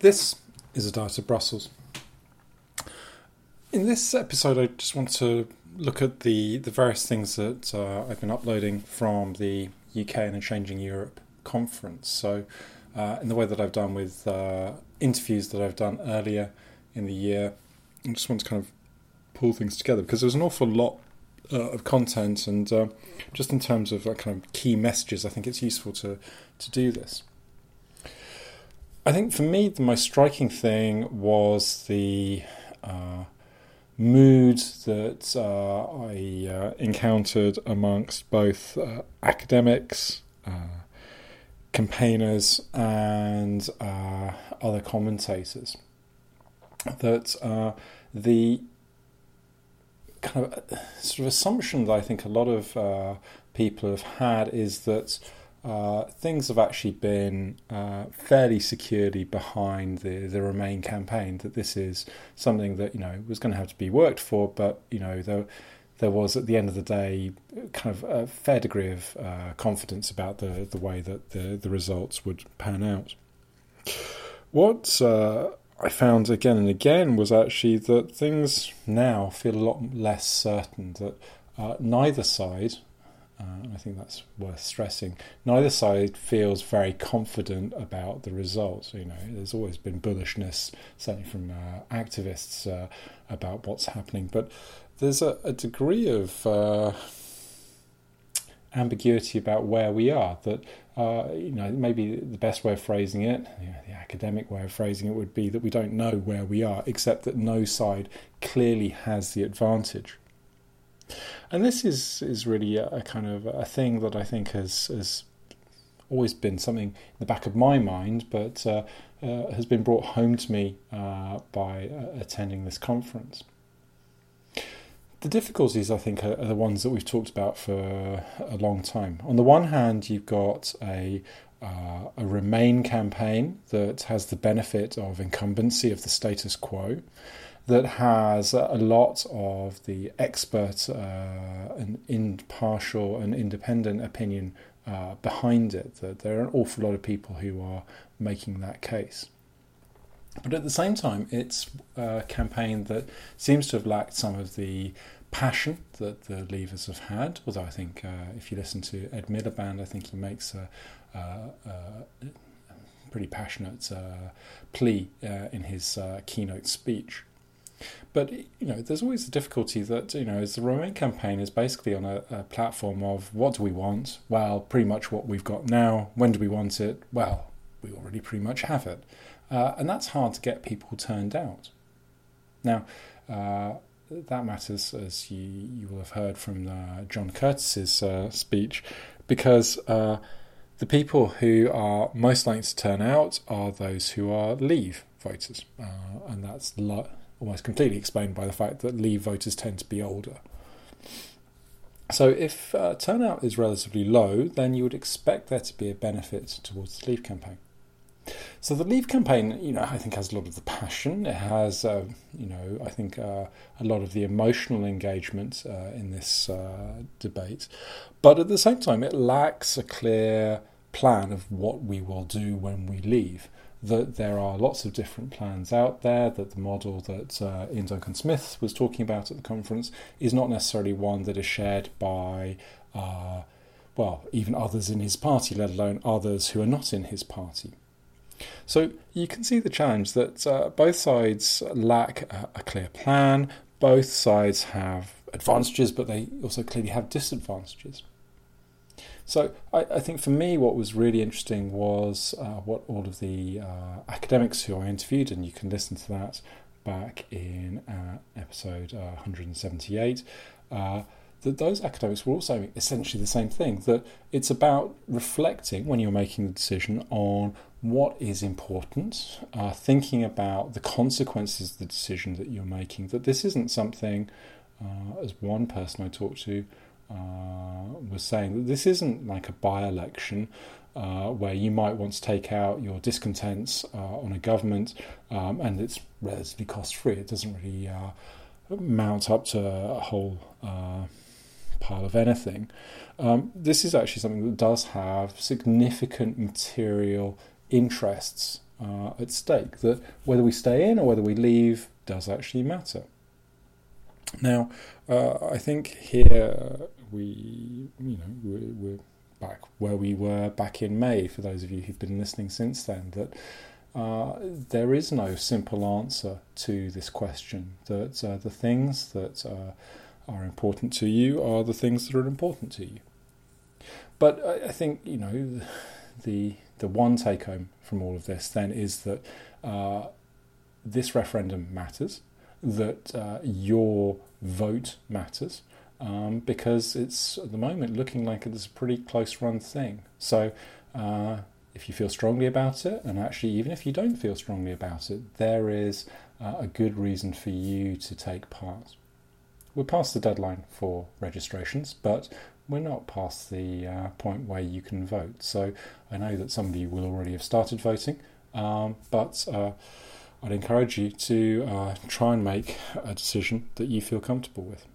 This is a Diet of Brussels. In this episode, I just want to look at the, the various things that uh, I've been uploading from the UK and the Changing Europe conference. So, uh, in the way that I've done with uh, interviews that I've done earlier in the year, I just want to kind of pull things together because there's an awful lot uh, of content, and uh, just in terms of kind of key messages, I think it's useful to to do this. I think for me, the most striking thing was the uh, mood that uh, I uh, encountered amongst both uh, academics, uh, campaigners, and other commentators. That the kind of sort of assumption that I think a lot of people have had is that uh, things have actually been uh, fairly securely behind the, the Remain campaign. That this is something that you know was going to have to be worked for, but you know there there was at the end of the day kind of a fair degree of uh, confidence about the the way that the the results would pan out. What uh, I found again and again was actually that things now feel a lot less certain. That uh, neither side uh, I think that's worth stressing. Neither side feels very confident about the results. You know, there's always been bullishness, certainly from uh, activists, uh, about what's happening, but there's a, a degree of uh, ambiguity about where we are. That uh, you know, maybe the best way of phrasing it, you know, the academic way of phrasing it, would be that we don't know where we are, except that no side clearly has the advantage and this is is really a, a, kind of a thing that I think has has always been something in the back of my mind, but uh, uh, has been brought home to me uh, by uh, attending this conference. The difficulties, I think, are, are, the ones that we've talked about for a long time. On the one hand, you've got a uh, a Remain campaign that has the benefit of incumbency of the status quo that has a lot of the expert uh, and impartial and independent opinion uh, behind it. That there are an awful lot of people who are making that case. But at the same time, it's a campaign that seems to have lacked some of the passion that the Leavers have had. Although I think uh, if you listen to Ed Miliband, I think he makes a, a, a pretty passionate uh, plea uh, in his uh, keynote speech. But you know, there's always the difficulty that you know, as the Remain campaign is basically on a, a, platform of what do we want? Well, pretty much what we've got now. When do we want it? Well, we already pretty much have it, uh, and that's hard to get people turned out. Now, uh, that matters, as you you will have heard from uh, John Curtice's uh, speech, because uh, the people who are most likely to turn out are those who are Leave voters, uh, and that's. Lo- almost completely explained by the fact that Leave voters tend to be older. So, if uh, turnout is relatively low, then you would expect there to be a benefit towards the Leave campaign. So, the Leave campaign, you know, I think has a lot of the passion. It has, uh, you know, I think uh, a lot of the emotional engagement uh, in this uh, debate. But at the same time, it lacks a clear plan of what we will do when we leave that there are lots of different plans out there, that the model that uh, Iain Duncan Smith was talking about at the conference is not necessarily one that is shared by, uh, well, even others in his party, let alone others who are not in his party. So you can see the challenge that uh, both sides lack a, a clear plan, both sides have advantages, but they also clearly have disadvantages. So I, I, think for me, what was really interesting was uh, what all of the uh, academics who I interviewed, and you can listen to that back in uh, episode 178. Uh, that those academics were also essentially the same thing. That it's about reflecting when you're making the decision on what is important, uh, thinking about the consequences of the decision that you're making. That this isn't something, uh, as one person I talked to uh, was saying that this isn't like a by election uh, where you might want to take out your discontents uh, on a government um, and it's relatively cost free. It doesn't really uh, mount up to a whole pile of anything. Um, this is actually something that does have significant material interests are at stake. That whether we stay in or whether we leave does actually matter. Now, uh, I think here we, you know, we're, we're, back where we were back in May. For those of you who've been listening since then, that uh, there is no simple answer to this question. That uh, the things that uh, are important to you are the things that are important to you. But I, I think you know the the one take home from all of this then is that uh, this referendum matters. That uh, your vote matters. Um, because it's at the moment looking like it's a pretty close run thing. So uh, if you feel strongly about it, and actually, even if you don't feel strongly about it, there is uh, a good reason for you to take part. We're past the deadline for registrations, but we're not past the uh, point where you can vote. So I know that some of you will already have started voting, um, but uh, I'd encourage you to uh, try and make a decision that you feel comfortable with.